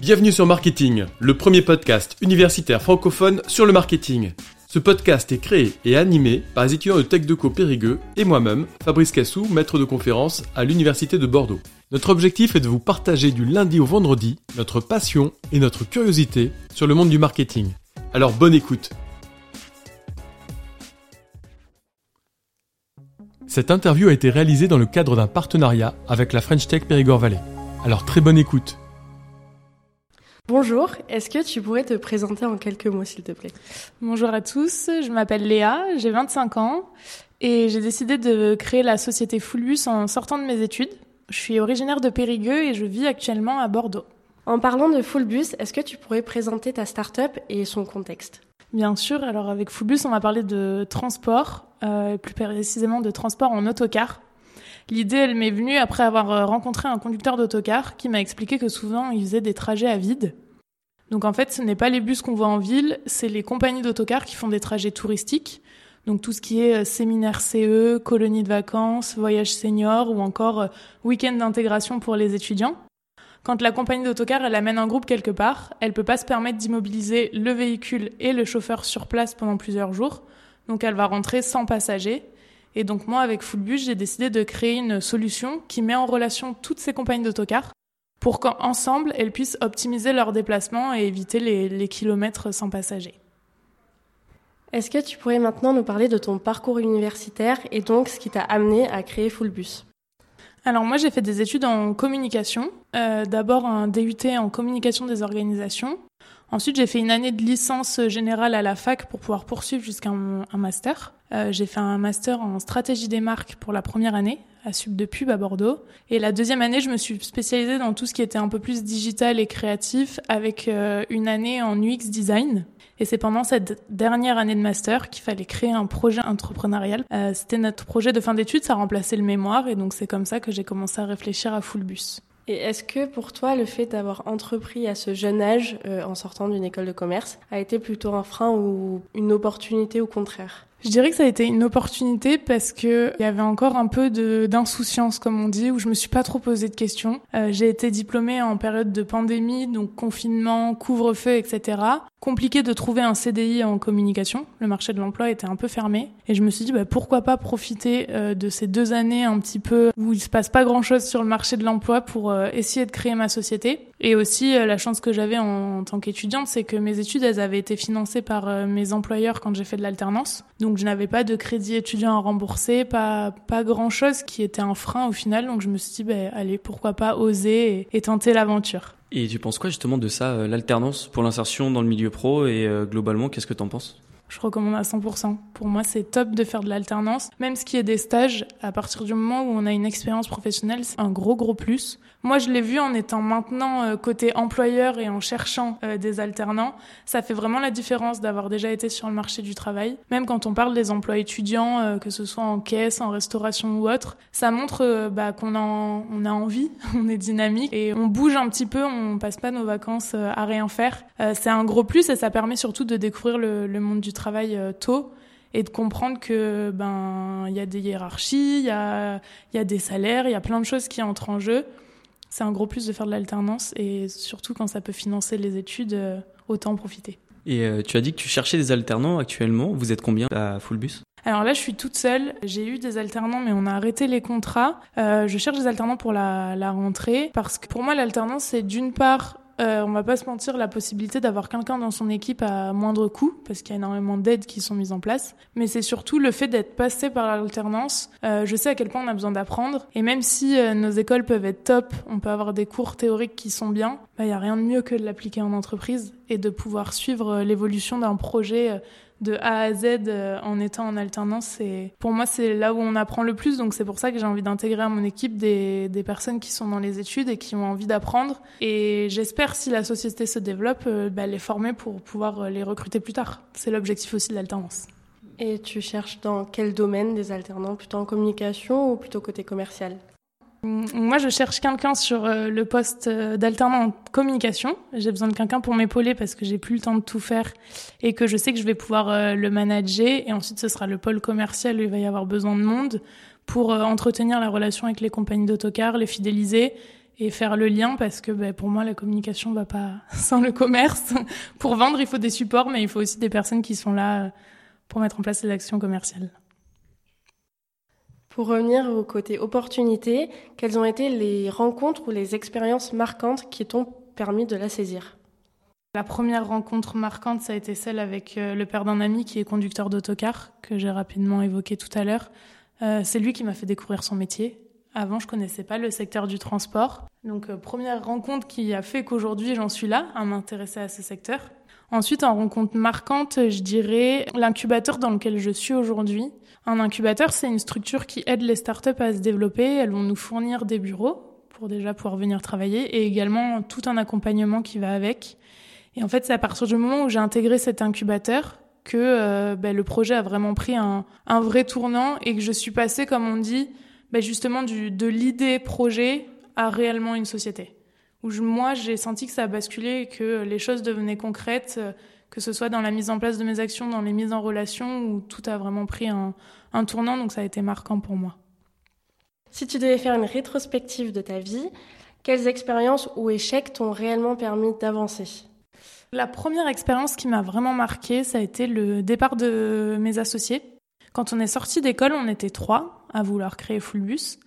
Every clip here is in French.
Bienvenue sur Marketing, le premier podcast universitaire francophone sur le marketing. Ce podcast est créé et animé par les étudiants de TechDeco Périgueux et moi-même, Fabrice Cassou, maître de conférence à l'Université de Bordeaux. Notre objectif est de vous partager du lundi au vendredi notre passion et notre curiosité sur le monde du marketing. Alors bonne écoute Cette interview a été réalisée dans le cadre d'un partenariat avec la French Tech Périgord Valley. Alors très bonne écoute Bonjour, est-ce que tu pourrais te présenter en quelques mots s'il te plaît? Bonjour à tous, je m'appelle Léa, j'ai 25 ans et j'ai décidé de créer la société Fullbus en sortant de mes études. Je suis originaire de Périgueux et je vis actuellement à Bordeaux. En parlant de Fullbus, est-ce que tu pourrais présenter ta start-up et son contexte? Bien sûr, alors avec Fullbus, on va parler de transport, euh, plus précisément de transport en autocar. L'idée, elle m'est venue après avoir euh, rencontré un conducteur d'autocar qui m'a expliqué que souvent il faisait des trajets à vide. Donc en fait, ce n'est pas les bus qu'on voit en ville, c'est les compagnies d'autocar qui font des trajets touristiques. Donc tout ce qui est euh, séminaire CE, colonie de vacances, voyage senior ou encore euh, week-end d'intégration pour les étudiants. Quand la compagnie d'autocar elle amène un groupe quelque part, elle peut pas se permettre d'immobiliser le véhicule et le chauffeur sur place pendant plusieurs jours. Donc elle va rentrer sans passagers et donc moi, avec Fullbus, j'ai décidé de créer une solution qui met en relation toutes ces compagnies d'autocars pour qu'ensemble, elles puissent optimiser leurs déplacements et éviter les, kilomètres sans passagers. Est-ce que tu pourrais maintenant nous parler de ton parcours universitaire et donc ce qui t'a amené à créer Fullbus alors moi j'ai fait des études en communication, euh, d'abord un DUT en communication des organisations, ensuite j'ai fait une année de licence générale à la fac pour pouvoir poursuivre jusqu'à un master. Euh, j'ai fait un master en stratégie des marques pour la première année à Sub de Pub à Bordeaux. Et la deuxième année, je me suis spécialisée dans tout ce qui était un peu plus digital et créatif avec euh, une année en UX design. Et c'est pendant cette dernière année de master qu'il fallait créer un projet entrepreneurial. Euh, C'était notre projet de fin d'études, ça remplaçait le mémoire et donc c'est comme ça que j'ai commencé à réfléchir à Fullbus. Et est-ce que pour toi, le fait d'avoir entrepris à ce jeune âge, euh, en sortant d'une école de commerce, a été plutôt un frein ou une opportunité au contraire? Je dirais que ça a été une opportunité parce que il y avait encore un peu d'insouciance, comme on dit, où je me suis pas trop posé de questions. Euh, j'ai été diplômée en période de pandémie, donc confinement, couvre-feu, etc. Compliqué de trouver un CDI en communication. Le marché de l'emploi était un peu fermé. Et je me suis dit, bah, pourquoi pas profiter euh, de ces deux années un petit peu où il se passe pas grand chose sur le marché de l'emploi pour euh, essayer de créer ma société. Et aussi, la chance que j'avais en, en, tant qu'étudiante, c'est que mes études, elles avaient été financées par mes employeurs quand j'ai fait de l'alternance. Donc je n'avais pas de crédit étudiant à rembourser, pas pas grand chose qui était un frein au final. Donc je me suis dit, bah, allez, pourquoi pas oser et, tenter l'aventure. Et tu penses quoi justement de ça, euh, l'alternance pour l'insertion dans le milieu pro et euh, globalement, qu'est-ce que tu en penses? Je recommande à 100%. Pour moi, c'est top de faire de l'alternance. Même ce qui est des stages, à partir du moment où on a une expérience professionnelle, c'est un gros, gros plus. Moi, je l'ai vu en étant maintenant euh, côté employeur et en cherchant euh, des alternants. Ça fait vraiment la différence d'avoir déjà été sur le marché du travail. Même quand on parle des emplois étudiants, euh, que ce soit en caisse, en restauration ou autre, ça montre bah, qu'on on a envie, on est dynamique et on bouge un petit peu, on passe pas nos vacances à rien faire. c'est un gros plus et ça permet surtout de découvrir le, le monde du travail tôt et de comprendre que ben il y a des hiérarchies, il y a y a des salaires, il y a plein de choses qui entrent en jeu c'est un gros plus de faire de l'alternance et surtout quand ça peut financer les études, euh, autant en profiter. Et euh, tu as dit que tu cherchais des alternants actuellement. Vous êtes combien à Fullbus alors là, je suis toute seule. J'ai eu des alternants, mais on a arrêté les contrats. Euh, je cherche des alternants pour la, la rentrée parce que pour moi, l'alternance, c'est d'une part euh, on va pas se mentir, la possibilité d'avoir quelqu'un dans son équipe à moindre coût, parce qu'il y a énormément d'aides qui sont mises en place. Mais c'est surtout le fait d'être passé par l'alternance. Euh, je sais à quel point on a besoin d'apprendre. Et même si euh, nos écoles peuvent être top, on peut avoir des cours théoriques qui sont bien, il bah, n'y a rien de mieux que de l'appliquer en entreprise et de pouvoir suivre l'évolution d'un projet de A à Z euh, en étant en alternance. Pour moi, c'est là où on apprend le plus. Donc c'est pour ça que j'ai envie d'intégrer à mon équipe des, des, personnes qui sont dans les études et qui ont envie d'apprendre. Et j'espère, si la société se développe, euh, bah, les former pour pouvoir euh, les recruter plus tard. C'est l'objectif aussi de l'alternance. Et tu cherches dans quel domaine des alternants? Plutôt en communication ou plutôt côté commercial? Moi, je cherche quelqu'un sur euh, le poste euh, d'alternant en communication. J'ai besoin de quelqu'un pour m'épauler parce que j'ai plus le temps de tout faire et que je sais que je vais pouvoir euh, le manager. Et ensuite, ce sera le pôle commercial où il va y avoir besoin de monde pour entretenir la relation avec les compagnies d'autocars, les fidéliser et faire le lien parce que ben, pour moi la communication va pas sans le commerce. pour vendre, il faut des supports, mais il faut aussi des personnes qui sont là pour mettre en place les actions commerciales. Pour revenir au côté opportunité, quelles ont été les rencontres ou les expériences marquantes qui t'ont permis de la saisir? La première rencontre marquante, ça a été celle avec euh, le père d'un ami qui est conducteur d'autocar, que j'ai rapidement évoqué tout à l'heure. Euh, c'est lui qui m'a fait découvrir son métier. Avant, je connaissais pas le secteur du transport. Donc, euh, première rencontre qui a fait qu'aujourd'hui, j'en suis là, à m'intéresser à ce secteur. Ensuite, en rencontre marquante, je dirais l'incubateur dans lequel je suis aujourd'hui. Un incubateur, c'est une structure qui aide les startups à se développer. Elles vont nous fournir des bureaux pour déjà pouvoir venir travailler et également tout un accompagnement qui va avec. Et en fait, c'est à partir du moment où j'ai intégré cet incubateur que euh, ben, le projet a vraiment pris un, un, vrai tournant et que je suis passée, comme on dit, ben, justement du, de l'idée projet à réellement une société. Où moi, j'ai senti que ça a basculé et que les choses devenaient concrètes que ce soit dans la mise en place de mes actions, dans les mises en relation, où tout a vraiment pris un, tournant, donc ça a été marquant pour moi. Si tu devais faire une rétrospective de ta vie, quelles expériences ou échecs t'ont réellement permis d'avancer? La première expérience qui m'a vraiment marquée, ça a été le départ de mes associés. Quand on est sorti d'école, on était trois à vouloir créer Fullbus.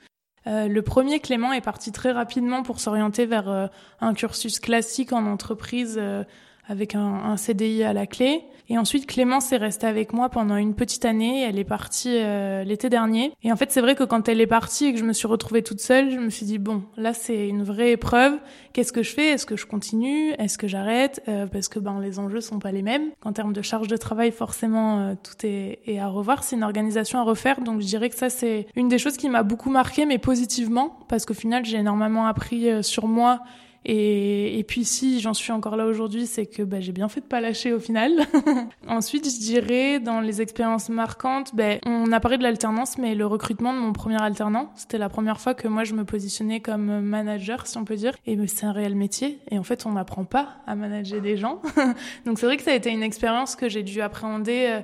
Euh, le premier, Clément, est parti très rapidement pour s'orienter vers euh, un cursus classique en entreprise euh, avec un, un, CDI à la clé. Et ensuite, Clémence est restée avec moi pendant une petite année. Elle est partie euh, l'été dernier. Et en fait, c'est vrai que quand elle est partie et que je me suis retrouvée toute seule, je me suis dit, bon, là, c'est une vraie épreuve. Qu'est-ce que je fais? Est-ce que je continue? Est-ce que j'arrête? Euh, Parce que ben, les enjeux sont pas les mêmes. En termes de charge de travail, forcément, euh, tout est, est, à revoir. C'est une organisation à refaire. Donc, je dirais que ça, c'est une des choses qui m'a beaucoup marqué, mais positivement. Parce qu'au final, j'ai énormément appris sur moi et, et, puis si j'en suis encore là aujourd'hui, c'est que bah, j'ai bien fait de pas lâcher au final. Ensuite, je dirais dans les expériences marquantes, ben on a parlé de l'alternance, mais le recrutement de mon premier alternant, c'était la première fois que moi je me positionnais comme manager, si on peut dire. Et c'est un réel métier. Et en fait, on n'apprend pas à manager des gens. Donc c'est vrai que ça a été une expérience que j'ai dû appréhender.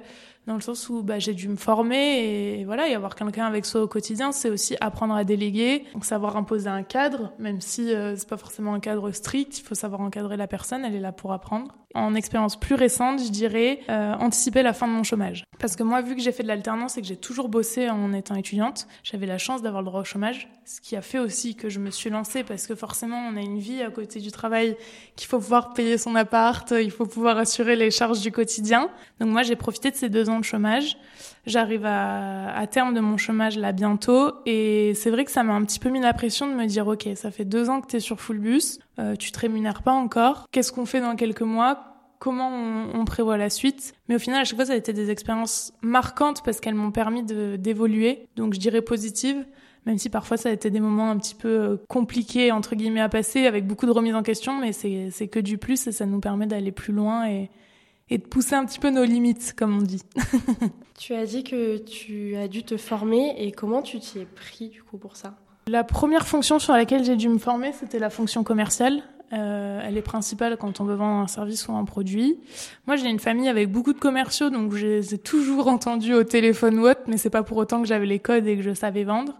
Dans le sens où bah, j'ai dû me former et voilà, y avoir quelqu'un avec soi au quotidien, c'est aussi apprendre à déléguer, donc savoir imposer un cadre, même si euh, c'est pas forcément un cadre strict, il faut savoir encadrer la personne, elle est là pour apprendre. En expérience plus récente, je dirais euh, anticiper la fin de mon chômage. Parce que moi, vu que j'ai fait de l'alternance et que j'ai toujours bossé en étant étudiante, j'avais la chance d'avoir le droit au chômage, ce qui a fait aussi que je me suis lancée parce que forcément, on a une vie à côté du travail, qu'il faut pouvoir payer son appart, il faut pouvoir assurer les charges du quotidien. Donc moi, j'ai profité de ces deux ans de chômage. J'arrive à, à, terme de mon chômage là bientôt et c'est vrai que ça m'a un petit peu mis la pression de me dire ok ça fait deux ans que tu es sur full bus, euh, tu te rémunères pas encore, qu'est-ce qu'on fait dans quelques mois? Comment on, on, prévoit la suite? Mais au final, à chaque fois, ça a été des expériences marquantes parce qu'elles m'ont permis d'évoluer. Donc, je dirais positives, même si parfois ça a été des moments un petit peu euh, compliqués, entre guillemets, à passer, avec beaucoup de remises en question, mais c'est que du plus et ça nous permet d'aller plus loin et, et de pousser un petit peu nos limites, comme on dit. tu as dit que tu as dû te former et comment tu t'y es pris du coup pour ça? La première fonction sur laquelle j'ai dû me former, c'était la fonction commerciale. Euh, elle est principale quand on veut vendre un service ou un produit. Moi, j'ai une famille avec beaucoup de commerciaux, donc je les ai toujours entendus au téléphone ou autre, mais c'est pas pour autant que j'avais les codes et que je savais vendre.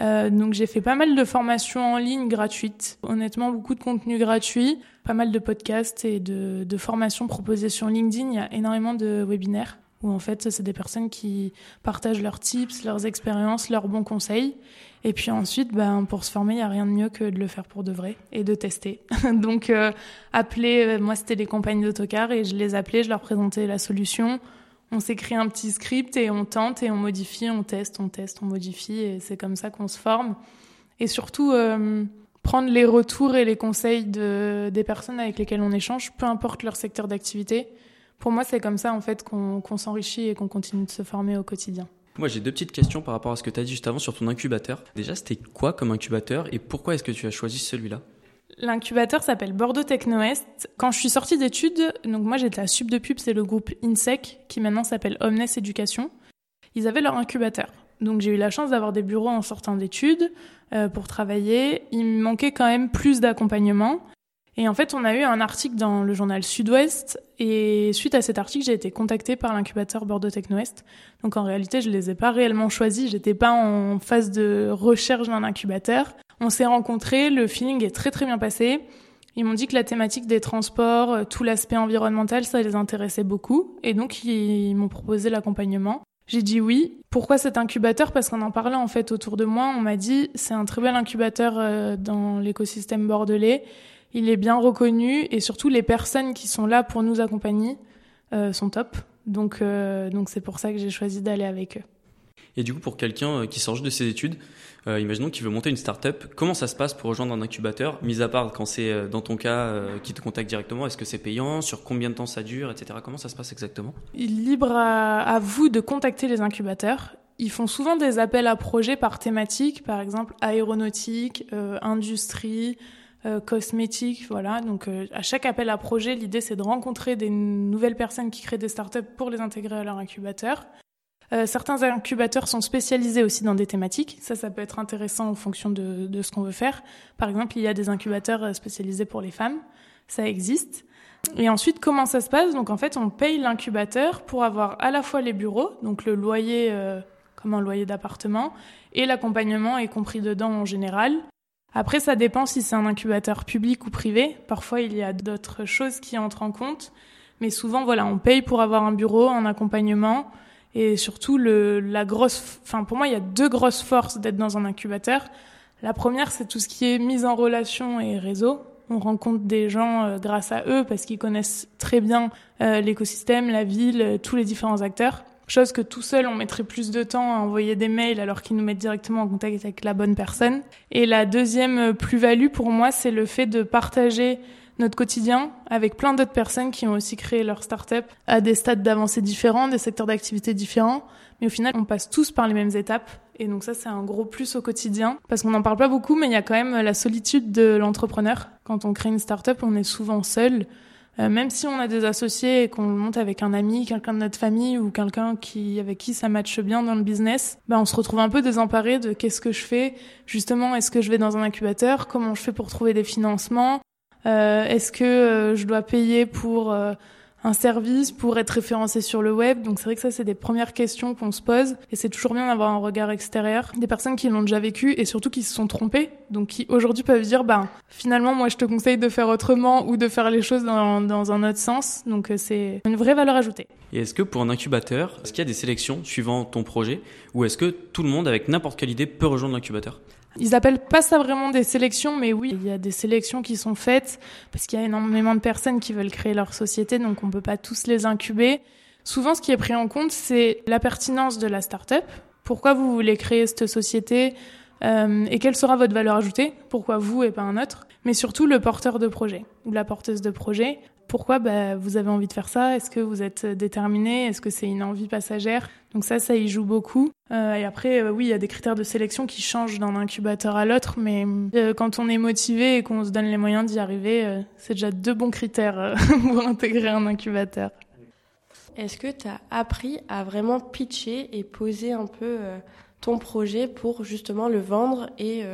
Euh, donc j'ai fait pas mal de formations en ligne gratuites. Honnêtement, beaucoup de contenu gratuit, pas mal de podcasts et de, de formations proposées sur LinkedIn. Il y a énormément de webinaires où en fait c'est des personnes qui partagent leurs tips, leurs expériences, leurs bons conseils. Et puis ensuite, ben, pour se former, il n'y a rien de mieux que de le faire pour de vrai et de tester. Donc euh, appeler, euh, moi c'était les compagnies d'autocar et je les appelais, je leur présentais la solution on s'écrit un petit script et on tente et on modifie, on teste, on teste, on modifie et c'est comme ça qu'on se forme. Et surtout, euh, prendre les retours et les conseils de, des personnes avec lesquelles on échange, peu importe leur secteur d'activité. Pour moi, c'est comme ça en fait qu'on s'enrichit et qu'on continue de se former au quotidien. Moi, j'ai deux petites questions par rapport à ce que tu as dit juste avant sur ton incubateur. Déjà, c'était quoi comme incubateur et pourquoi est-ce que tu as choisi celui-là? L'incubateur s'appelle Bordeaux Techno-Est. Quand je suis sortie d'études, donc moi j'étais à Sub de Pub, c'est le groupe INSEC qui maintenant s'appelle Omnes Éducation. Ils avaient leur incubateur. Donc j'ai eu la chance d'avoir des bureaux en sortant d'études euh, pour travailler. Il me manquait quand même plus d'accompagnement. Et en fait, on a eu un article dans le journal Sud-Ouest. Et suite à cet article, j'ai été contactée par l'incubateur Bordeaux Techno-Est. Donc en réalité, je les ai pas réellement choisis. J'étais pas en phase de recherche d'un incubateur. On s'est rencontrés, le feeling est très très bien passé. Ils m'ont dit que la thématique des transports, euh, tout l'aspect environnemental, ça les intéressait beaucoup. Et donc, ils m'ont proposé l'accompagnement. J'ai dit oui. Pourquoi cet incubateur? Parce qu'en en parlant en fait autour de moi, on m'a dit c'est un très bel incubateur euh, dans l'écosystème bordelais. Il est bien reconnu et surtout les personnes qui sont là pour nous accompagner euh, sont top. Donc donc c'est pour ça que j'ai choisi d'aller avec eux. Et du coup, pour quelqu'un qui sort juste de ses études, euh, imaginons qu'il veut monter une start-up. Comment ça se passe pour rejoindre un incubateur Mis à part quand c'est euh, dans ton cas euh, qui te contacte directement, est-ce que c'est payant Sur combien de temps ça dure, etc. Comment ça se passe exactement? Libre à, vous de contacter les incubateurs. Ils font souvent des appels à projets par thématique, par exemple aéronautique, industrie, cosmétique, voilà. Donc à chaque appel à projet, l'idée c'est de rencontrer des nouvelles personnes qui créent des startups pour les intégrer à leur incubateur. Euh, certains incubateurs sont spécialisés aussi dans des thématiques. Ça, ça peut être intéressant en fonction de, de ce qu'on veut faire. Par exemple, il y a des incubateurs euh, spécialisés pour les femmes. Ça existe. Et ensuite, comment ça se passe? Donc, en fait, on paye l'incubateur pour avoir à la fois les bureaux, donc le loyer euh, comme un loyer d'appartement, et l'accompagnement est compris dedans en général. Après, ça dépend si c'est un incubateur public ou privé. Parfois, il y a d'autres choses qui entrent en compte. Mais souvent, voilà, on paye pour avoir un bureau, un accompagnement, et surtout, le, la grosse, enfin, pour moi, il y a deux grosses forces d'être dans un incubateur. La première, c'est tout ce qui est mise en relation et réseau. On rencontre des gens euh, grâce à eux parce qu'ils connaissent très bien euh, l'écosystème, la ville, euh, tous les différents acteurs. Chose que tout seul, on mettrait plus de temps à envoyer des mails alors qu'ils nous mettent directement en contact avec la bonne personne. Et la deuxième plus-value pour moi, c'est le fait de partager notre quotidien avec plein d'autres personnes qui ont aussi créé leur start-up à des stades d'avancée différents, des secteurs d'activité différents. Mais au final, on passe tous par les mêmes étapes. Et donc ça, c'est un gros plus au quotidien. Parce qu'on n'en parle pas beaucoup, mais il y a quand même la solitude de l'entrepreneur. Quand on crée une start-up, on est souvent seul. Euh, même si on a des associés et qu'on monte avec un ami, quelqu'un de notre famille ou quelqu'un qui avec qui ça matche bien dans le business, ben on se retrouve un peu désemparé de qu'est-ce que je fais. Justement, est-ce que je vais dans un incubateur Comment je fais pour trouver des financements est-ce que euh, je dois payer pour euh, un service pour être référencé sur le web? Donc c'est vrai que ça, c'est des premières questions qu'on se pose. Et c'est toujours bien d'avoir un regard extérieur. Des personnes qui l'ont déjà vécu et surtout qui se sont trompées. Donc qui aujourd'hui peuvent dire, ben, finalement, moi, je te conseille de faire autrement ou de faire les choses dans, dans un autre sens. Donc c'est une vraie valeur ajoutée. Et est-ce que pour un incubateur, est-ce qu'il y a des sélections suivant ton projet? Ou est-ce que tout le monde avec n'importe quelle idée peut rejoindre l'incubateur? Ils appellent pas ça vraiment des sélections, mais oui, il y a des sélections qui sont faites parce qu'il y a énormément de personnes qui veulent créer leur société, donc on peut pas tous les incuber. Souvent, ce qui est pris en compte, c'est la pertinence de la start-up. Pourquoi vous voulez créer cette société euh, et quelle sera votre valeur ajoutée? Pourquoi vous et pas un autre? Mais surtout le porteur de projet ou la porteuse de projet pourquoi bah, vous avez envie de faire ça? Est-ce que vous êtes déterminé? Est-ce que c'est une envie passagère? Donc ça, ça y joue beaucoup. Euh, et après, euh, oui, il y a des critères de sélection qui changent d'un incubateur à l'autre, mais euh, quand on est motivé et qu'on se donne les moyens d'y arriver, c'est déjà deux bons critères pour intégrer un incubateur. Est-ce que tu as appris à vraiment pitcher et poser un peu ton projet pour justement le vendre et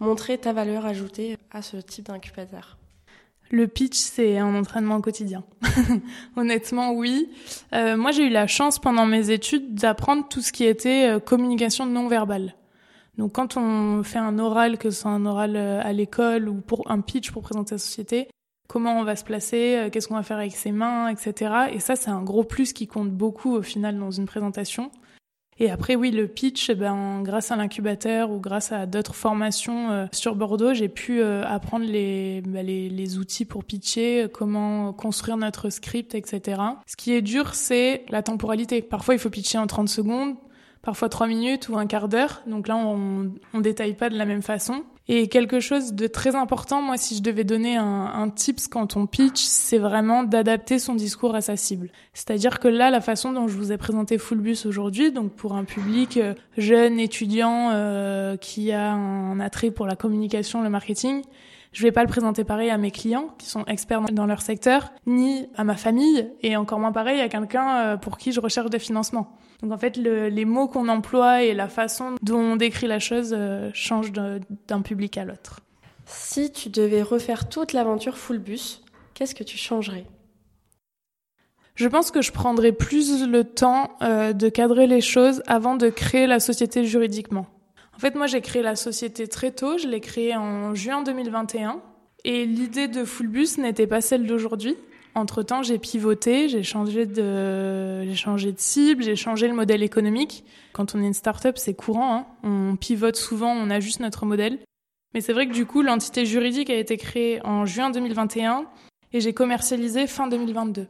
montrer ta valeur ajoutée à ce type d'incubateur? Le pitch, c'est un entraînement quotidien. Honnêtement, oui. Euh, moi, j'ai eu la chance pendant mes études d'apprendre tout ce qui était euh, communication non verbale. Donc, quand on fait un oral, que ce soit un oral euh, à l'école ou pour un pitch pour présenter la société, comment on va se placer, qu'est-ce qu'on va faire avec ses mains, etc. Et ça, c'est un gros plus qui compte beaucoup au final dans une présentation. Et après, oui, le pitch, eh ben, grâce à l'incubateur ou grâce à d'autres formations euh, sur Bordeaux, j'ai pu euh, apprendre les, bah, les, les, outils pour pitcher, comment construire notre script, etc. Ce qui est dur, c'est la temporalité. Parfois, il faut pitcher en 30 secondes, parfois 3 minutes ou un quart d'heure. Donc là, on, on détaille pas de la même façon. Et quelque chose de très important, moi, si je devais donner un, tips quand on pitch, c'est vraiment d'adapter son discours à sa cible. C'est-à-dire que là, la façon dont je vous ai présenté Fullbus aujourd'hui, donc pour un public euh, jeune, étudiant, euh, qui a un attrait pour la communication, le marketing, je vais pas le présenter pareil à mes clients qui sont experts dans leur secteur, ni à ma famille, et encore moins pareil à quelqu'un euh, pour qui je recherche des financements. Donc en fait, les mots qu'on emploie et la façon dont on décrit la chose euh, changent d'un public à l'autre. Si tu devais refaire toute l'aventure full bus, qu'est-ce que tu changerais? Je pense que je prendrais plus le temps euh, de cadrer les choses avant de créer la société juridiquement. En En fait, moi, j'ai créé la société très tôt. Je l'ai créée en juin 2021. Et l'idée de Fullbus n'était pas celle d'aujourd'hui. Entre-temps, j'ai pivoté, j'ai changé de, j'ai changé de cible, j'ai changé le modèle économique. Quand on est une start-up, c'est courant. Hein. On pivote souvent, on ajuste notre modèle. Mais c'est vrai que du coup, l'entité juridique a été créée en juin 2021 et j'ai commercialisé fin 2022.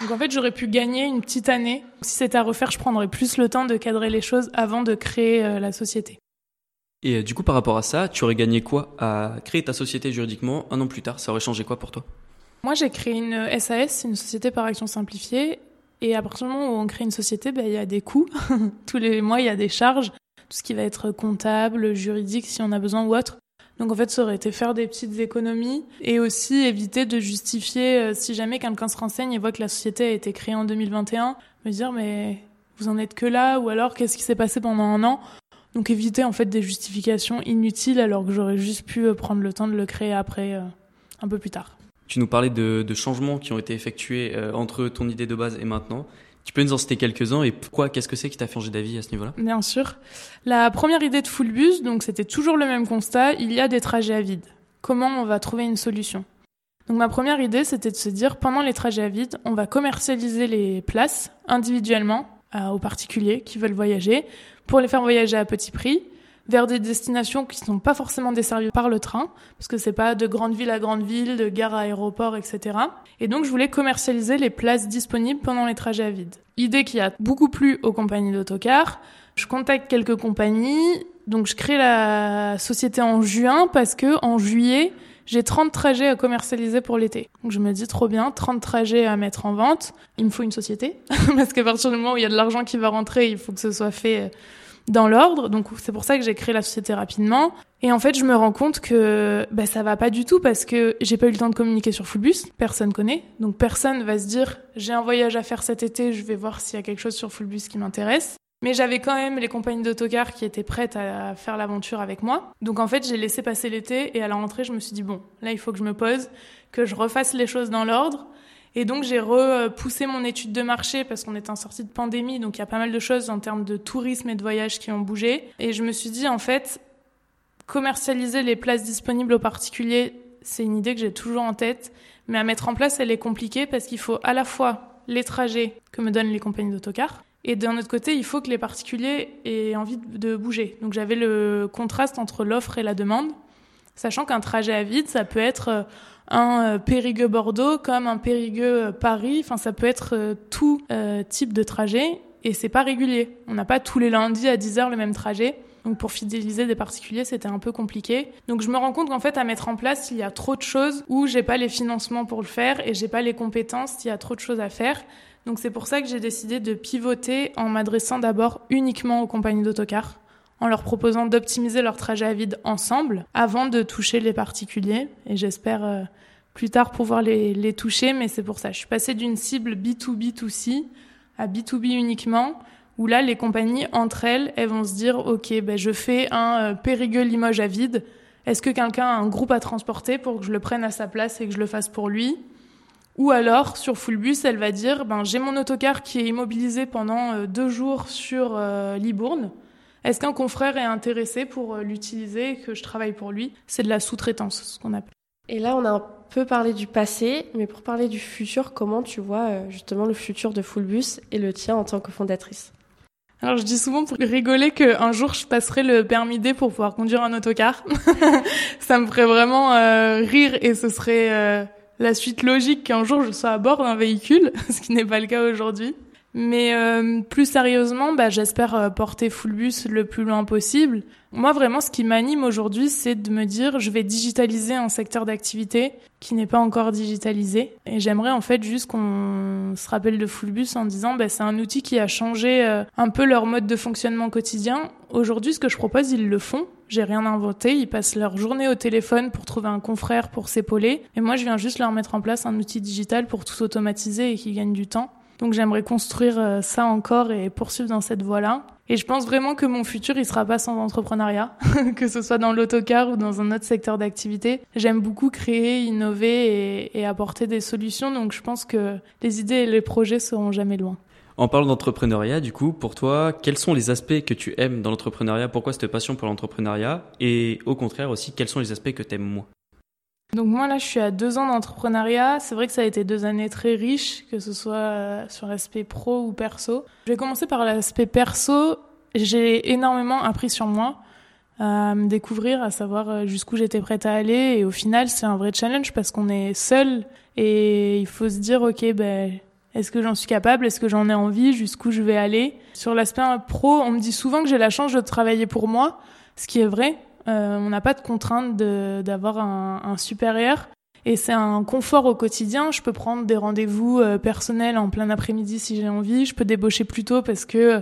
Donc en fait, j'aurais pu gagner une petite année. Si c'était à refaire, je prendrais plus le temps de cadrer les choses avant de créer euh, la société. Et euh, du coup, par rapport à ça, tu aurais gagné quoi à créer ta société juridiquement un an plus tard? Ça aurait changé quoi pour toi? Moi, j'ai créé une SAS, une société par action simplifiée. Et à partir du moment où on crée une société, ben, il y a des coûts. Tous les mois, il y a des charges. Tout ce qui va être comptable, juridique, si on a besoin ou autre. Donc en fait, ça aurait été faire des petites économies et aussi éviter de justifier, euh, si jamais quelqu'un se renseigne et voit que la société a été créée en 2021, me dire mais vous en êtes que là ou alors qu'est-ce qui s'est passé pendant un an? Donc éviter en fait des justifications inutiles alors que j'aurais juste pu euh, prendre le temps de le créer après, euh, un peu plus tard. Tu nous parlais de, de changements qui ont été effectués entre ton idée de base et maintenant. Tu peux nous en citer quelques-uns et pourquoi Qu'est-ce que c'est qui t'a changé d'avis à ce niveau-là? Bien sûr. La première idée de Fullbus, donc c'était toujours le même constat, il y a des trajets à vide. Comment on va trouver une solution? Donc ma première idée, c'était de se dire pendant les trajets à vide, on va commercialiser les places individuellement aux particuliers qui veulent voyager pour les faire voyager à petit prix vers des destinations qui ne sont pas forcément desservies par le train, parce que c'est pas de grande ville à grande ville, de gare à aéroport, etc. Et donc je voulais commercialiser les places disponibles pendant les trajets à vide. Idée qui a beaucoup plu aux compagnies d'autocars. Je contacte quelques compagnies, donc je crée la société en juin parce que en juillet, j'ai 30 trajets à commercialiser pour l'été. Donc je me dis trop bien, 30 trajets à mettre en vente. Il me faut une société parce qu'à partir du moment où il y a de l'argent qui va rentrer, il faut que ce soit fait dans l'ordre. Donc c'est pour ça que j'ai créé la société rapidement. Et en fait, je me rends compte que bah, ça va pas du tout parce que j'ai pas eu le temps de communiquer sur Fullbus. Personne connaît. Donc personne va se dire j'ai un voyage à faire cet été, je vais voir s'il y a quelque chose sur Fullbus qui m'intéresse. Mais j'avais quand même les compagnies d'autocar qui étaient prêtes à faire l'aventure avec moi. Donc en fait, j'ai laissé passer l'été et à la rentrée, je me suis dit bon, là il faut que je me pose, que je refasse les choses dans l'ordre et donc j'ai repoussé mon étude de marché parce qu'on est en sortie de pandémie, donc il y a pas mal de choses en termes de tourisme et de voyage qui ont bougé. Et je me suis dit en fait, commercialiser les places disponibles aux particuliers, c'est une idée que j'ai toujours en tête, mais à mettre en place, elle est compliquée parce qu'il faut à la fois les trajets que me donnent les compagnies d'autocar, et d'un autre côté, il faut que les particuliers aient envie de bouger. Donc j'avais le contraste entre l'offre et la demande, sachant qu'un trajet à vide, ça peut être euh, un euh, Périgueux Bordeaux comme un Périgueux euh, Paris. Enfin, ça peut être euh, tout type de trajet et c'est pas régulier. On n'a pas tous les lundis à 10 heures le même trajet. Donc pour fidéliser des particuliers, c'était un peu compliqué. Donc je me rends compte qu'en fait à mettre en place, il y a trop de choses où j'ai pas les financements pour le faire et j'ai pas les compétences, il y a trop de choses à faire. Donc c'est pour ça que j'ai décidé de pivoter en m'adressant d'abord uniquement aux compagnies d'autocars en leur proposant d'optimiser leur trajet à vide ensemble avant de toucher les particuliers. Et j'espère euh, plus tard pouvoir les, les toucher, mais c'est pour ça. Je suis passée d'une cible B2B2C à B2B uniquement, où là, les compagnies, entre elles, elles vont se dire, OK, ben, je fais un euh, Périgueux Limoges à vide. Est-ce que quelqu'un a un groupe à transporter pour que je le prenne à sa place et que je le fasse pour lui? Ou alors, sur Fullbus, elle va dire, ben, j'ai mon autocar qui est immobilisé pendant euh, deux jours sur Libourne est-ce qu'un confrère est intéressé pour euh, l'utiliser, que je travaille pour lui? C'est de la sous-traitance, ce qu'on appelle. Et là, on a un peu parlé du passé, mais pour parler du futur, comment tu vois euh, justement le futur de Fullbus et le tien en tant que fondatrice? Alors je dis souvent pour rigoler qu'un jour je passerai le permis D pour pouvoir conduire un autocar. ça me ferait vraiment euh, rire et ce serait la suite logique qu'un jour je sois à bord d'un véhicule, ce qui n'est pas le cas aujourd'hui. Mais euh, plus sérieusement, bah, j'espère euh, porter Fullbus le plus loin possible. Moi, vraiment, ce qui m'anime aujourd'hui, c'est de me dire, je vais digitaliser un secteur d'activité qui n'est pas encore digitalisé. Et j'aimerais en fait juste qu'on se rappelle de Fullbus en disant, bah, c'est un outil qui a changé euh, un peu leur mode de fonctionnement quotidien. Aujourd'hui, ce que je propose, ils le font. J'ai rien inventé. Ils passent leur journée au téléphone pour trouver un confrère pour s'épauler. Et moi, je viens juste leur mettre en place un outil digital pour tout automatiser et qu'ils gagnent du temps. Donc j'aimerais construire euh, ça encore et poursuivre dans cette voie-là. Et je pense vraiment que mon futur, il sera pas sans entrepreneuriat, que ce soit dans l'autocar ou dans un autre secteur d'activité. J'aime beaucoup créer, innover et, apporter des solutions, donc je pense que les idées et les projets seront jamais loin. En parlant d'entrepreneuriat, du coup, pour toi, quels sont les aspects que tu aimes dans l'entrepreneuriat? Pourquoi cette passion pour l'entrepreneuriat? Et au contraire aussi, quels sont les aspects que tu aimes moins? Donc moi là je suis à deux ans d'entrepreneuriat. C'est vrai que ça a été deux années très riches, que ce soit euh, sur l'aspect pro ou perso. Je vais commencer par l'aspect perso. J'ai énormément appris sur moi, à me découvrir, à savoir euh, jusqu'où j'étais prête à aller. Et au final c'est un vrai challenge parce qu'on est seul et il faut se dire ok ben est-ce que j'en suis capable? Est-ce que j'en ai envie? Jusqu'où je vais aller? Sur l'aspect pro, on me dit souvent que j'ai la chance de travailler pour moi, ce qui est vrai. Euh, on n'a pas de contrainte d'avoir un, supérieur. Et c'est un confort au quotidien. Je peux prendre des rendez-vous euh, personnels en plein après-midi si j'ai envie. Je peux débaucher plus tôt parce que euh,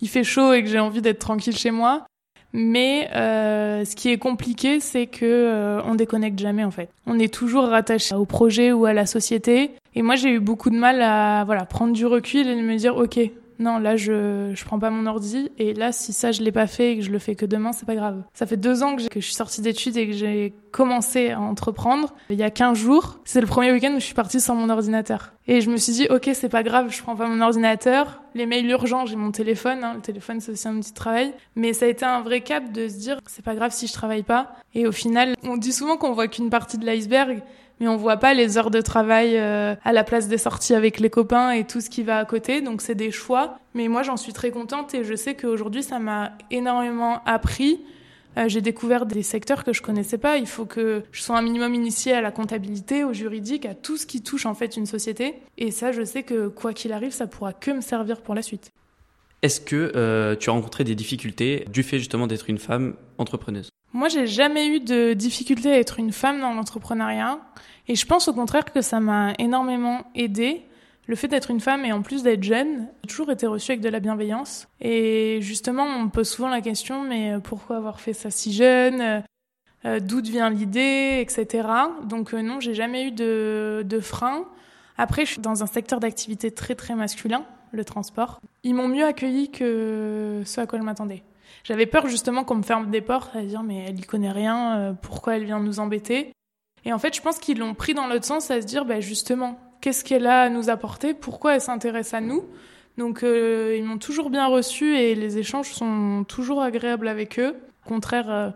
il fait chaud et que j'ai envie d'être tranquille chez moi. Mais ce qui est compliqué, c'est que on déconnecte jamais en fait. On est toujours rattaché au projet ou à la société. Et moi, j'ai eu beaucoup de mal à voilà prendre du recul et me dire ok, non, là, je, je prends pas mon ordi. Et là, si ça, je l'ai pas fait et que je le fais que demain, c'est pas grave. Ça fait deux ans que, je suis sortie d'études et que j'ai commencé à entreprendre. Il y a 15 jours, c'est le premier week-end où je suis partie sans mon ordinateur. Et je me suis dit, ok, c'est pas grave, je prends pas mon ordinateur. Les mails urgents, j'ai mon téléphone. Hein. Le téléphone, c'est aussi un de travail. Mais ça a été un vrai cap de se dire, c'est pas grave si je travaille pas. Et au final, on dit souvent qu'on voit qu'une partie de l'iceberg mais on voit pas les heures de travail euh, à la place des sorties avec les copains et tout ce qui va à côté. Donc c'est des choix. Mais moi j'en suis très contente et je sais qu'aujourd'hui ça m'a énormément appris. Euh, j'ai découvert des secteurs que je connaissais pas. Il faut que je sois un minimum initié à la comptabilité, au juridique, à tout ce qui touche en fait une société. Et ça, je sais que quoi qu'il arrive, ça pourra que me servir pour la suite. Est-ce que euh, tu as rencontré des difficultés du fait justement d'être une femme entrepreneuse? Moi, j'ai jamais eu de difficulté à être une femme dans l'entrepreneuriat. Et je pense au contraire que ça m'a énormément aidé. Le fait d'être une femme et en plus d'être jeune, j'ai toujours été reçue avec de la bienveillance. Et justement, on me pose souvent la question, mais euh, pourquoi avoir fait ça si jeune? Euh, D'où vient l'idée, etc. Donc euh, non, j'ai jamais eu de, de frein. Après, je suis dans un secteur d'activité très très masculin, le transport. Ils m'ont mieux accueilli que ce à quoi je m'attendais. J'avais peur justement qu'on me ferme des portes à dire mais elle y connaît rien, euh, pourquoi elle vient nous embêter? Et en fait, je pense qu'ils l'ont pris dans l'autre sens à se dire bah justement, qu'est-ce qu'elle a à nous apporter? Pourquoi elle s'intéresse à nous? Donc euh, ils m'ont toujours bien reçu et les échanges sont toujours agréables avec eux. Au contraire, euh,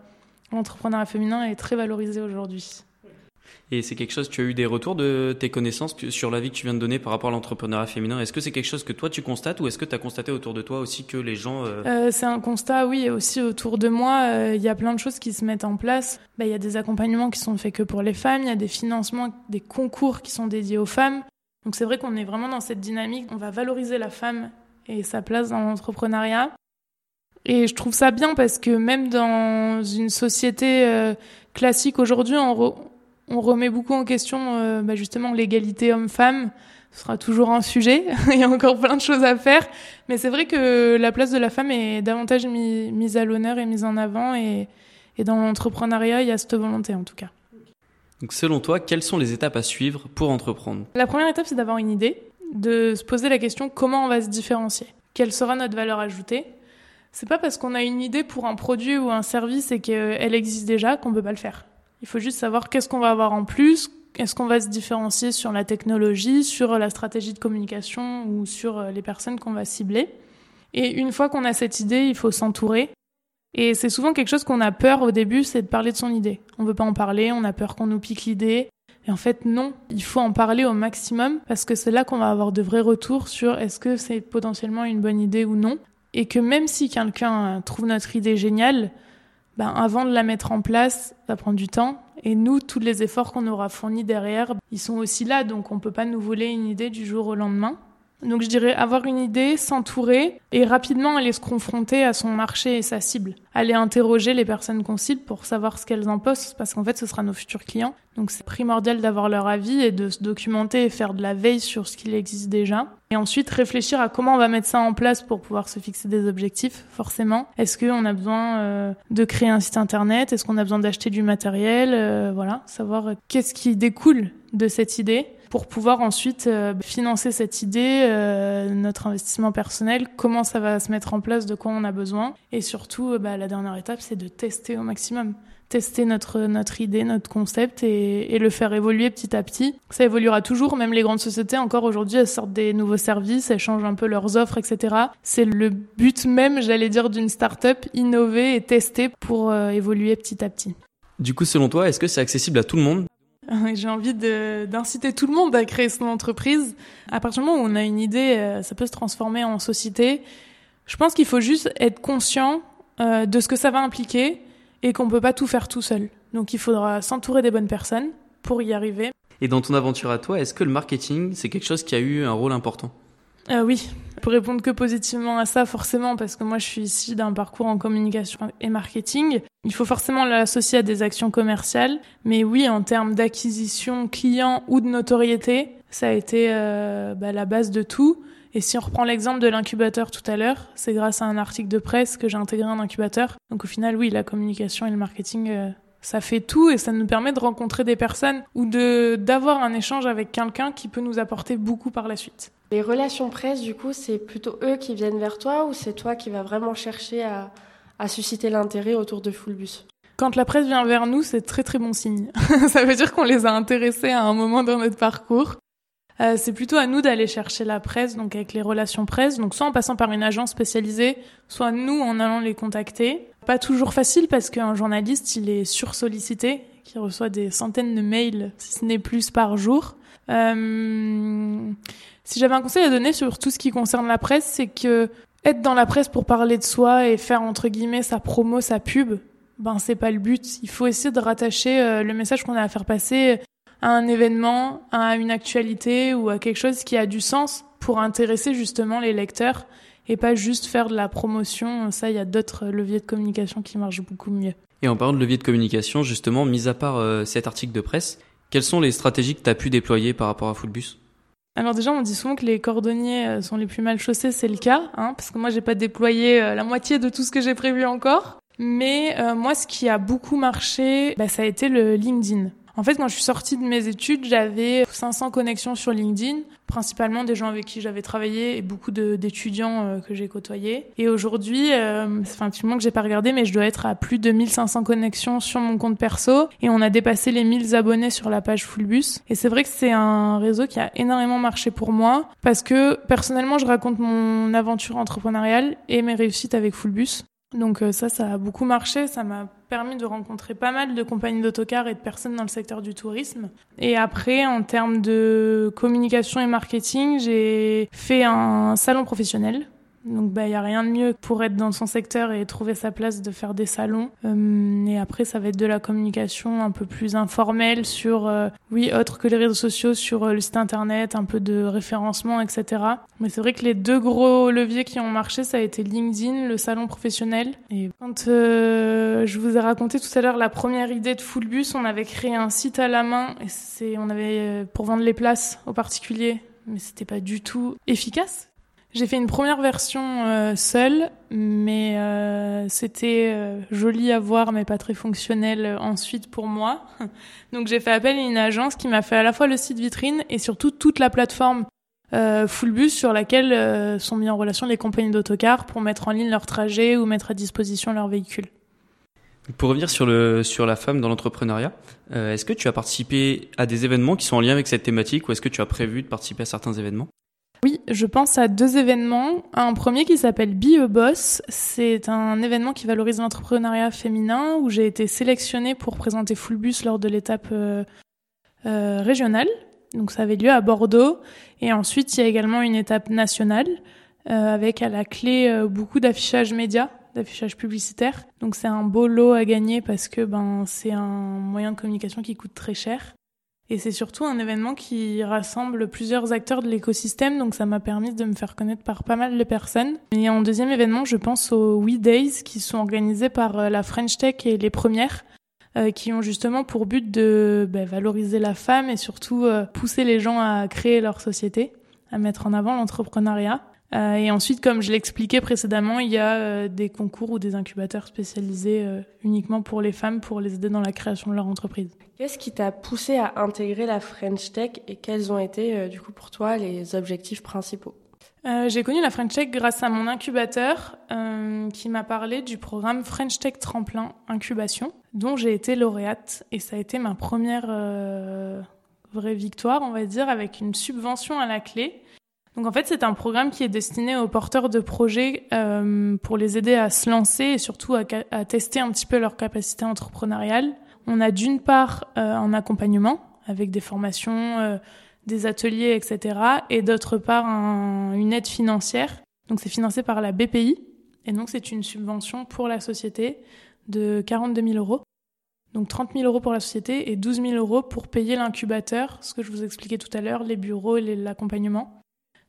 l'entrepreneuriat féminin est très valorisé aujourd'hui. Et c'est quelque chose, tu as eu des retours de tes connaissances sur la vie que tu viens de donner par rapport à l'entrepreneuriat féminin? Est-ce que c'est quelque chose que toi tu constates ou est-ce que tu as constaté autour de toi aussi que les gens... Euh... Euh, c'est un constat, oui, aussi autour de moi, euh, il y a plein de choses qui se mettent en place. Bah, il y a des accompagnements qui sont faits que pour les femmes, il y a des financements, des concours qui sont dédiés aux femmes. Donc c'est vrai qu'on est vraiment dans cette dynamique, on va valoriser la femme et sa place dans l'entrepreneuriat. Et je trouve ça bien parce que même dans une société classique aujourd'hui, on, on remet beaucoup en question euh, bah, justement l'égalité homme-femme. Ce sera toujours un sujet. il y a encore plein de choses à faire. Mais c'est vrai que la place de la femme est davantage mise à l'honneur et mise en avant. Et, et dans l'entrepreneuriat, il y a cette volonté en tout cas. Donc selon toi, quelles sont les étapes à suivre pour entreprendre? La première étape, c'est d'avoir une idée, de se poser la question comment on va se différencier, quelle sera notre valeur ajoutée? C'est pas parce qu'on a une idée pour un produit ou un service et qu'elle existe déjà qu'on peut pas le faire. Il faut juste savoir qu'est-ce qu'on va avoir en plus, est-ce qu'on va se différencier sur la technologie, sur la stratégie de communication ou sur euh, les personnes qu'on va cibler. Et une fois qu'on a cette idée, il faut s'entourer. Et c'est souvent quelque chose qu'on a peur au début, c'est de parler de son idée. On veut pas en parler, on a peur qu'on nous pique l'idée. Et en fait, non, il faut en parler au maximum parce que c'est là qu'on va avoir de vrais retours sur est-ce que c'est potentiellement une bonne idée ou non. Et que même si quelqu'un trouve notre idée géniale, ben, avant de la mettre en place, ça prend du temps. Et nous, tous les efforts qu'on aura fournis derrière, ils sont aussi là. Donc, on peut pas nous voler une idée du jour au lendemain. Donc je dirais avoir une idée, s'entourer et rapidement aller se confronter à son marché et sa cible. Aller interroger les personnes qu'on cible pour savoir ce qu'elles en pensent parce qu'en fait ce sera nos futurs clients. Donc c'est primordial d'avoir leur avis et de se documenter et faire de la veille sur ce qu'il existe déjà. Et ensuite réfléchir à comment on va mettre ça en place pour pouvoir se fixer des objectifs forcément. Est-ce qu'on a besoin euh, de créer un site internet? Est-ce qu'on a besoin d'acheter du matériel? Euh, Voilà, savoir euh, qu'est-ce qui découle de cette idée? Pour pouvoir ensuite euh, financer cette idée, euh, notre investissement personnel, comment ça va se mettre en place, de quoi on a besoin. Et surtout, euh, bah, la dernière étape, c'est de tester au maximum. tester notre, notre idée, notre concept et, le faire évoluer petit à petit. Ça évoluera toujours, même les grandes sociétés, encore aujourd'hui, elles sortent des nouveaux services, elles changent un peu leurs offres, etc. C'est le but même, j'allais dire, d'une start-up, innover et tester pour évoluer petit à petit. Du coup, selon toi, est-ce que c'est accessible à tout le monde? J'ai envie d'inciter tout le monde à créer son entreprise. À partir du moment où on a une idée, euh, ça peut se transformer en société. Je pense qu'il faut juste être conscient euh, de ce que ça va impliquer et qu'on peut pas tout faire tout seul. Donc il faudra s'entourer des bonnes personnes pour y arriver. Et dans ton aventure à toi, est-ce que le marketing, c'est quelque chose qui a eu un rôle important? Euh, Oui, pour répondre que positivement à ça, forcément, parce que moi je suis ici d'un parcours en communication et marketing. Il faut forcément l'associer à des actions commerciales, mais oui, en termes d'acquisition client ou de notoriété, ça a été euh, bah, la base de tout. Et si on reprend l'exemple de l'incubateur tout à l'heure, c'est grâce à un article de presse que j'ai intégré un incubateur. Donc au final, oui, la communication et le marketing, euh, ça fait tout et ça nous permet de rencontrer des personnes ou de d'avoir un échange avec quelqu'un qui peut nous apporter beaucoup par la suite. Les relations presse, du coup, c'est plutôt eux qui viennent vers toi ou c'est toi qui vas vraiment chercher à, à susciter l'intérêt autour de Fullbus? Quand la presse vient vers nous, c'est très très bon signe. ça veut dire qu'on les a intéressés à un moment dans notre parcours. Euh, c'est plutôt à nous d'aller chercher la presse, donc avec les relations presse, donc soit en passant par une agence spécialisée, soit nous en allant les contacter. Pas toujours facile parce qu'un journaliste, il est sursollicité, qui reçoit des centaines de mails, si ce n'est plus par jour. Euh, si j'avais un conseil à donner sur tout ce qui concerne la presse, c'est que être dans la presse pour parler de soi et faire entre guillemets sa promo, sa pub, ben c'est pas le but. Il faut essayer de rattacher euh, le message qu'on a à faire passer à un événement, à une actualité ou à quelque chose qui a du sens pour intéresser justement les lecteurs et pas juste faire de la promotion. Ça, il y a d'autres leviers de communication qui marchent beaucoup mieux. Et en parlant de leviers de communication, justement, mis à part euh, cet article de presse, quelles sont les stratégies que tu as pu déployer par rapport à Fullbus alors déjà, on dit souvent que les cordonniers euh, sont les plus mal chaussés, c'est le cas, hein, parce que moi, j'ai pas déployé euh, la moitié de tout ce que j'ai prévu encore. Mais moi, ce qui a beaucoup marché, bah, ça a été le LinkedIn. En fait, quand je suis sortie de mes études, j'avais 500 connexions sur LinkedIn, principalement des gens avec qui j'avais travaillé et beaucoup d'étudiants euh, que j'ai côtoyés. Et aujourd'hui, euh, c'est un petit moment que j'ai pas regardé, mais je dois être à plus de 1500 connexions sur mon compte perso et on a dépassé les 1000 abonnés sur la page Fullbus. Et c'est vrai que c'est un réseau qui a énormément marché pour moi parce que personnellement, je raconte mon aventure entrepreneuriale et mes réussites avec Fullbus. Donc euh, ça, ça a beaucoup marché. Ça m'a permis de rencontrer pas mal de compagnies d'autocars et de personnes dans le secteur du tourisme. Et après, en termes de communication et marketing, j'ai fait un salon professionnel donc bah il y a rien de mieux pour être dans son secteur et trouver sa place de faire des salons. Euh, et après ça va être de la communication un peu plus informelle sur euh, oui autre que les réseaux sociaux, sur euh, le site internet, un peu de référencement, etc. Mais c'est vrai que les deux gros leviers qui ont marché ça a été LinkedIn, le salon professionnel. Et quand je vous ai raconté tout à l'heure la première idée de Fullbus, on avait créé un site à la main et c'est on avait pour vendre les places aux particuliers mais c'était pas du tout efficace j'ai fait une première version euh, seule, mais euh, c'était euh, joli à voir, mais pas très fonctionnel ensuite pour moi. Donc j'ai fait appel à une agence qui m'a fait à la fois le site vitrine et surtout toute la plateforme Fullbus sur laquelle sont mis en relation les compagnies d'autocars pour mettre en ligne leurs trajets ou mettre à disposition leurs véhicules. Pour revenir sur, le, sur la femme dans l'entrepreneuriat, est-ce que tu as participé à des événements qui sont en lien avec cette thématique ou est-ce que tu as prévu de participer à certains événements? Oui, je pense à deux événements. Un premier qui s'appelle Be Boss. C'est un événement qui valorise l'entrepreneuriat féminin où j'ai été sélectionnée pour présenter Fullbus lors de l'étape euh, euh, régionale. Donc ça avait lieu à Bordeaux. Et ensuite, il y a également une étape nationale euh, avec à la clé beaucoup d'affichage média d'affichage publicitaire. Donc c'est un beau lot à gagner parce que ben c'est un moyen de communication qui coûte très cher. Et c'est surtout un événement qui rassemble plusieurs acteurs de l'écosystème, donc ça m'a permis de me faire connaître par pas mal de personnes. Et en deuxième événement, je pense aux We Days qui sont organisés par euh, la French Tech et les premières, euh, qui ont justement pour but de bah, valoriser la femme et surtout euh, pousser les gens à créer leur société, à mettre en avant l'entrepreneuriat. Euh, et ensuite, comme je l'expliquais précédemment, il y a euh, des concours ou des incubateurs spécialisés euh, uniquement pour les femmes pour les aider dans la création de leur entreprise. Qu'est-ce qui t'a poussé à intégrer la French Tech et quels ont été, du coup, pour toi, les objectifs principaux? J'ai connu la French Tech grâce à mon incubateur qui m'a parlé du programme French Tech Tremplin Incubation, dont j'ai été lauréate. Et ça a été ma première vraie victoire, on va dire, avec une subvention à la clé. Donc en fait, c'est un programme qui est destiné aux porteurs de projets euh, pour les aider à se lancer et surtout à, tester un petit peu leur capacité entrepreneuriale. On a d'une part euh, un accompagnement avec des formations, euh, des ateliers, etc. Et d'autre part un, une aide financière. Donc c'est financé par la BPI et donc c'est une subvention pour la société de 42 000 euros. Donc 30 000 euros pour la société et 12 000 euros pour payer l'incubateur, ce que je vous expliquais tout à l'heure, les bureaux et l'accompagnement.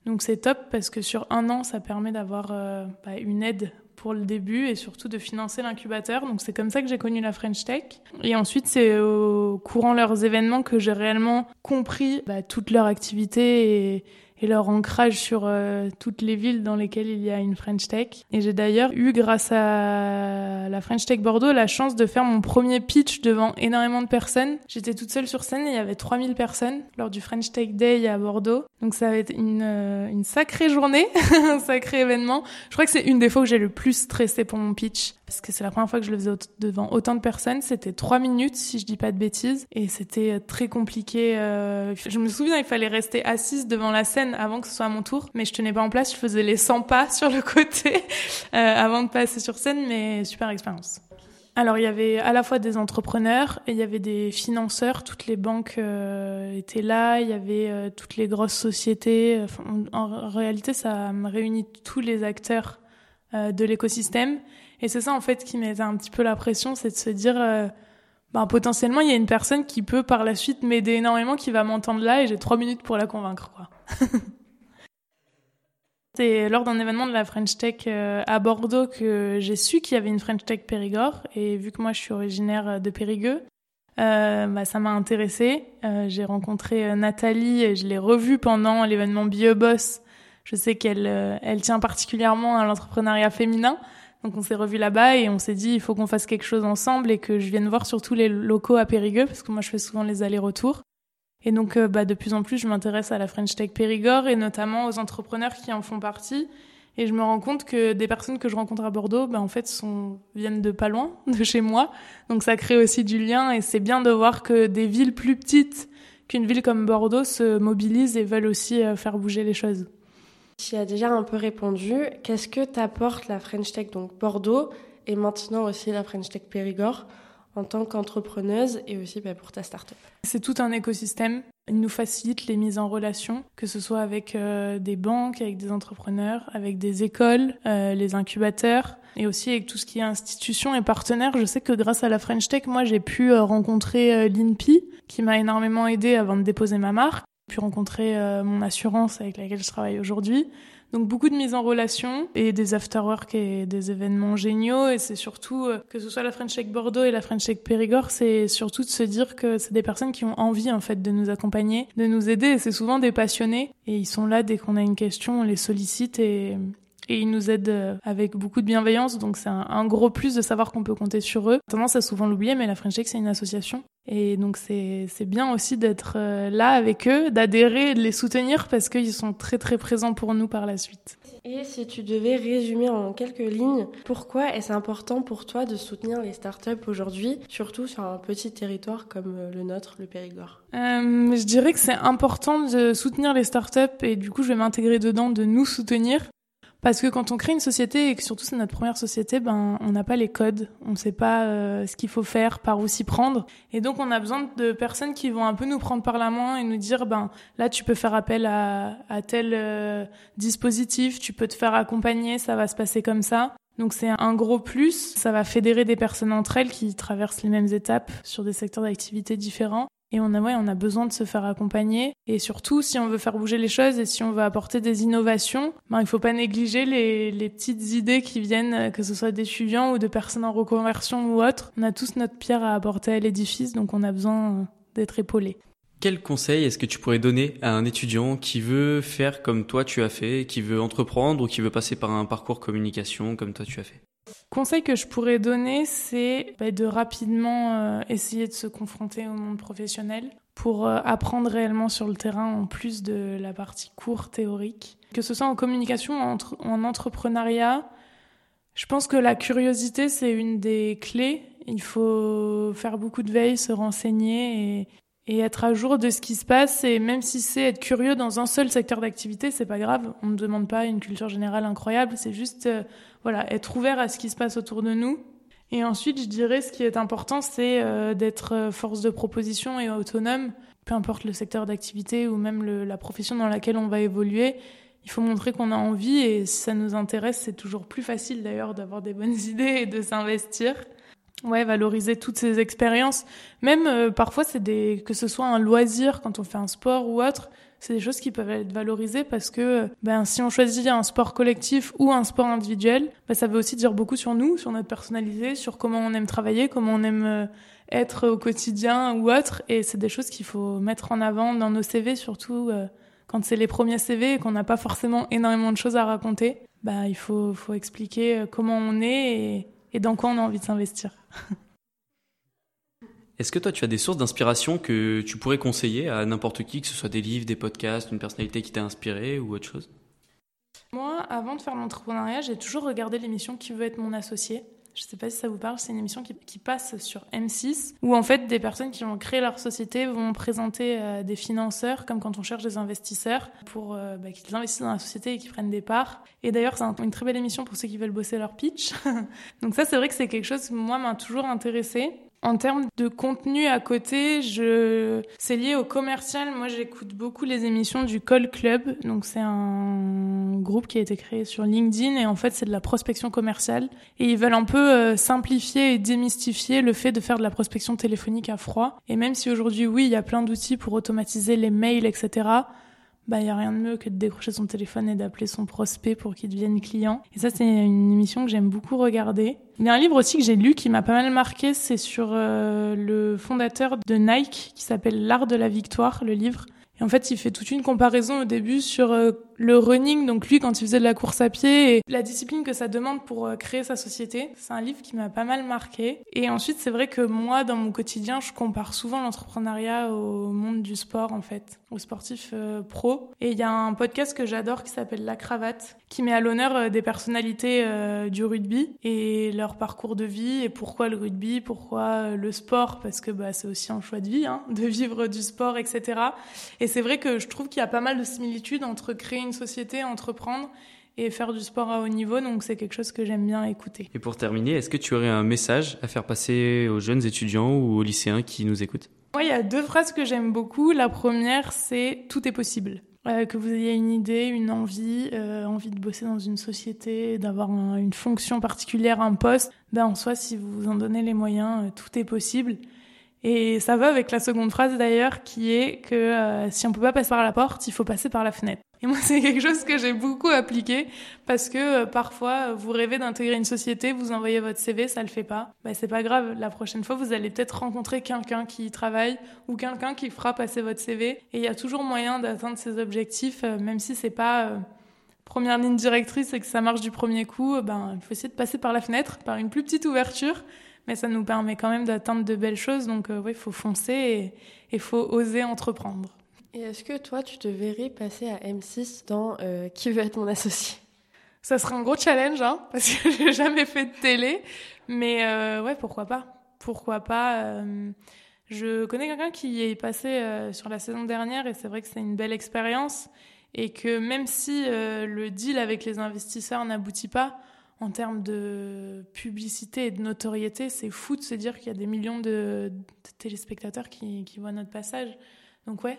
Donc c'est top parce que sur un an, ça permet d'avoir euh, bah, une aide pour le début et surtout de financer l'incubateur. Donc c'est comme ça que j'ai connu la French Tech. Et ensuite, c'est au courant leurs événements que j'ai réellement compris bah, toute leur activité et leur ancrage sur euh, toutes les villes dans lesquelles il y a une French Tech. Et j'ai d'ailleurs eu, grâce à la French Tech Bordeaux, la chance de faire mon premier pitch devant énormément de personnes. J'étais toute seule sur scène et il y avait 3000 personnes lors du French Tech Day à Bordeaux. Donc ça va être une, euh, une sacrée journée, un sacré événement. Je crois que c'est une des fois où j'ai le plus stressé pour mon pitch parce que c'est la première fois que je le faisais devant autant de personnes. C'était trois minutes, si je dis pas de bêtises, et c'était euh, très compliqué. Je me souviens, il fallait rester assise devant la scène avant que ce soit à mon tour, mais je tenais pas en place. Je faisais les 100 pas sur le côté euh, avant de passer sur scène, mais super expérience. Alors il y avait à la fois des entrepreneurs et il y avait des financeurs, toutes les banques euh, étaient là, il y avait euh, toutes les grosses sociétés. En, réalité, ça réunit tous les acteurs de l'écosystème et c'est ça en fait qui mettait un petit peu la pression, c'est de se dire, ben, potentiellement il y a une personne qui peut par la suite m'aider énormément, qui va m'entendre là et j'ai trois minutes pour la convaincre. quoi. C'est lors d'un événement de la French Tech euh, à Bordeaux que j'ai su qu'il y avait une French Tech Périgord. Et vu que moi je suis originaire de Périgueux, euh, bah, ça m'a intéressée. Euh, j'ai rencontré euh, Nathalie et je l'ai revue pendant l'événement BioBoss. Je sais qu'elle euh, elle tient particulièrement à l'entrepreneuriat féminin. Donc on s'est revus là-bas et on s'est dit il faut qu'on fasse quelque chose ensemble et que je vienne voir surtout les locaux à Périgueux parce que moi je fais souvent les allers-retours. Et donc, euh, bah, de plus en plus, je m'intéresse à la French Tech Périgord et notamment aux entrepreneurs qui en font partie. Et je me rends compte que des personnes que je rencontre à Bordeaux, bah, en fait, sont, viennent de pas loin, de chez moi. Donc, ça crée aussi du lien et c'est bien de voir que des villes plus petites qu'une ville comme Bordeaux se mobilisent et veulent aussi euh, faire bouger les choses. Tu as déjà un peu répondu. Qu'est-ce que t'apporte la French Tech, donc Bordeaux, et maintenant aussi la French Tech Périgord? En tant qu'entrepreneuse et aussi bah, pour ta start-up C'est tout un écosystème. Il nous facilite les mises en relation, que ce soit avec euh, des banques, avec des entrepreneurs, avec des écoles, euh, les incubateurs, et aussi avec tout ce qui est institutions et partenaires. Je sais que grâce à la French Tech, moi, j'ai pu euh, rencontrer l'INPI, qui m'a énormément aidé avant de déposer ma marque, puis rencontrer mon assurance avec laquelle je travaille aujourd'hui. Donc beaucoup de mise en relation et des afterwork et des événements géniaux. Et c'est surtout, euh, que ce soit la French Tech Bordeaux et la French Tech Périgord, c'est surtout de se dire que c'est des personnes qui ont envie en fait de nous accompagner, de nous aider. Et c'est souvent des passionnés. Et ils sont là dès qu'on a une question, on les sollicite et, et ils nous aident avec beaucoup de bienveillance. Donc c'est un, un, gros plus de savoir qu'on peut compter sur eux. Tendance à souvent l'oublier, mais la French Tech c'est une association. Et donc c'est bien aussi d'être euh, là avec eux, d'adhérer de les soutenir parce qu'ils sont très très présents pour nous par la suite. Et si tu devais résumer en quelques lignes, pourquoi est-ce important pour toi de soutenir les startups aujourd'hui, surtout sur un petit territoire comme euh, le nôtre, le Périgord? Euh, Je dirais que c'est important de soutenir les startups et du coup je vais m'intégrer dedans, de nous soutenir parce que quand on crée une société et que surtout c'est notre première société, ben on n'a pas les codes, on ne sait pas euh, ce qu'il faut faire, par où s'y prendre, et donc on a besoin de personnes qui vont un peu nous prendre par la main et nous dire ben là tu peux faire appel à, à tel euh, dispositif, tu peux te faire accompagner, ça va se passer comme ça. Donc c'est un gros plus, ça va fédérer des personnes entre elles qui traversent les mêmes étapes sur des secteurs d'activité différents. Et on a, ouais, on a besoin de se faire accompagner. Et surtout, si on veut faire bouger les choses et si on veut apporter des innovations, ben, il faut pas négliger les, les petites idées qui viennent, que ce soit d'étudiants ou de personnes en reconversion ou autres. On a tous notre pierre à apporter à l'édifice, donc on a besoin d'être épaulé. Quel conseil est-ce que tu pourrais donner à un étudiant qui veut faire comme toi tu as fait, qui veut entreprendre ou qui veut passer par un parcours communication comme toi tu as fait? Conseil que je pourrais donner, c'est bah, de rapidement euh, essayer de se confronter au monde professionnel pour euh, apprendre réellement sur le terrain en plus de la partie cours théorique. Que ce soit en communication ou en entrepreneuriat, je pense que la curiosité, c'est une des clés. Il faut faire beaucoup de veille, se renseigner et, et être à jour de ce qui se passe. Et même si c'est être curieux dans un seul secteur d'activité, c'est pas grave. On ne demande pas une culture générale incroyable. C'est juste, euh, voilà, être ouvert à ce qui se passe autour de nous. Et ensuite, je dirais, ce qui est important, c'est euh, d'être euh, force de proposition et autonome, peu importe le secteur d'activité ou même le, la profession dans laquelle on va évoluer. Il faut montrer qu'on a envie et si ça nous intéresse, c'est toujours plus facile d'ailleurs d'avoir des bonnes idées et de s'investir. Ouais, valoriser toutes ces expériences. Même euh, parfois, c'est des que ce soit un loisir quand on fait un sport ou autre, c'est des choses qui peuvent être valorisées parce que ben si on choisit un sport collectif ou un sport individuel, ben, ça veut aussi dire beaucoup sur nous, sur notre personnalité, sur comment on aime travailler, comment on aime euh, être au quotidien ou autre. Et c'est des choses qu'il faut mettre en avant dans nos CV, surtout euh, quand c'est les premiers CV et qu'on n'a pas forcément énormément de choses à raconter. Bah, il faut, faut expliquer comment on est et dans quoi on a envie de s'investir. Est-ce que toi, tu as des sources d'inspiration que tu pourrais conseiller à n'importe qui, que ce soit des livres, des podcasts, une personnalité qui t'a inspiré ou autre chose? Moi, avant de faire l'entrepreneuriat, j'ai toujours regardé l'émission Qui veut être mon associé je ne sais pas si ça vous parle, c'est une émission qui, passe sur M6, où en fait des personnes qui vont créer leur société vont présenter euh, des financeurs, comme quand on cherche des investisseurs, pour euh, bah, qu'ils investissent dans la société et qu'ils prennent des parts. Et d'ailleurs, c'est une très belle émission pour ceux qui veulent bosser leur pitch. Donc ça, c'est vrai que c'est quelque chose qui, moi, m'a toujours intéressé. En termes de contenu à côté, je... c'est lié au commercial. Moi, j'écoute beaucoup les émissions du Call Club. Donc, c'est un groupe qui a été créé sur LinkedIn et en fait, c'est de la prospection commerciale. Et ils veulent un peu euh, simplifier et démystifier le fait de faire de la prospection téléphonique à froid. Et même si aujourd'hui, oui, il y a plein d'outils pour automatiser les mails, etc bah il y a rien de mieux que de décrocher son téléphone et d'appeler son prospect pour qu'il devienne client. Et ça c'est une émission que j'aime beaucoup regarder. Il y a un livre aussi que j'ai lu qui m'a pas mal marqué, c'est sur euh, le fondateur de Nike qui s'appelle L'art de la victoire, le livre. Et en fait, il fait toute une comparaison au début sur euh, le running, donc lui quand il faisait de la course à pied et la discipline que ça demande pour euh, créer sa société. C'est un livre qui m'a pas mal marqué. Et ensuite, c'est vrai que moi, dans mon quotidien, je compare souvent l'entrepreneuriat au monde du sport en fait, aux sportifs euh, pro. Et il y a un podcast que j'adore qui s'appelle La Cravate, qui met à l'honneur euh, des personnalités du rugby et leur parcours de vie et pourquoi le rugby, pourquoi le sport, parce que bah, c'est aussi un choix de vie, hein, de vivre du sport, etc. Et c'est vrai que je trouve qu'il y a pas mal de similitudes entre créer une société, entreprendre et faire du sport à haut niveau. Donc c'est quelque chose que j'aime bien écouter. Et pour terminer, est-ce que tu aurais un message à faire passer aux jeunes étudiants ou aux lycéens qui nous écoutent? Moi, il y a deux phrases que j'aime beaucoup. La première, c'est tout est possible. Euh, que vous ayez une idée, une envie, euh, envie de bosser dans une société, d'avoir une fonction particulière, un poste, ben en soi, si vous vous en donnez les moyens, euh, tout est possible. Et ça va avec la seconde phrase d'ailleurs, qui est que si on peut pas passer par la porte, il faut passer par la fenêtre. Et moi, c'est quelque chose que j'ai beaucoup appliqué parce que euh, parfois, vous rêvez d'intégrer une société, vous envoyez votre CV, ça le fait pas. Bah, c'est pas grave. La prochaine fois, vous allez peut-être rencontrer quelqu'un qui y travaille ou quelqu'un qui fera passer votre CV. Et il y a toujours moyen d'atteindre ces objectifs, euh, même si c'est pas euh, première ligne directrice et que ça marche du premier coup. Ben, il faut essayer de passer par la fenêtre, par une plus petite ouverture. Mais ça nous permet quand même d'atteindre de belles choses. Donc, oui, il faut foncer et il faut oser entreprendre. Et est-ce que toi, tu te verrais passer à M6 dans euh, Qui veut être mon associé? Ça serait un gros challenge, hein, parce que j'ai jamais fait de télé. Mais euh, ouais, pourquoi pas Pourquoi pas euh, Je connais quelqu'un qui est passé sur la saison dernière et c'est vrai que c'est une belle expérience. Et que même si le deal avec les investisseurs n'aboutit pas, en termes de publicité et de notoriété, c'est fou de se dire qu'il y a des millions de, de téléspectateurs qui, qui voient notre passage. Donc ouais,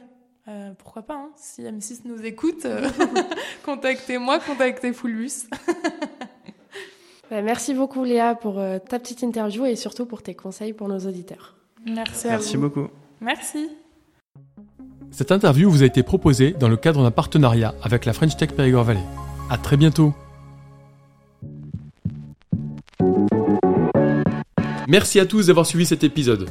euh, pourquoi pas, hein si M6 nous écoute, euh, contactez-moi, contactez Fullbus. bah, merci beaucoup Léa pour euh, ta petite interview et surtout pour tes conseils pour nos auditeurs. Merci à Merci vous. beaucoup. Merci. Cette interview vous a été proposée dans le cadre d'un partenariat avec la French Tech Périgord Valley. À très bientôt. Merci à tous d'avoir suivi cet épisode.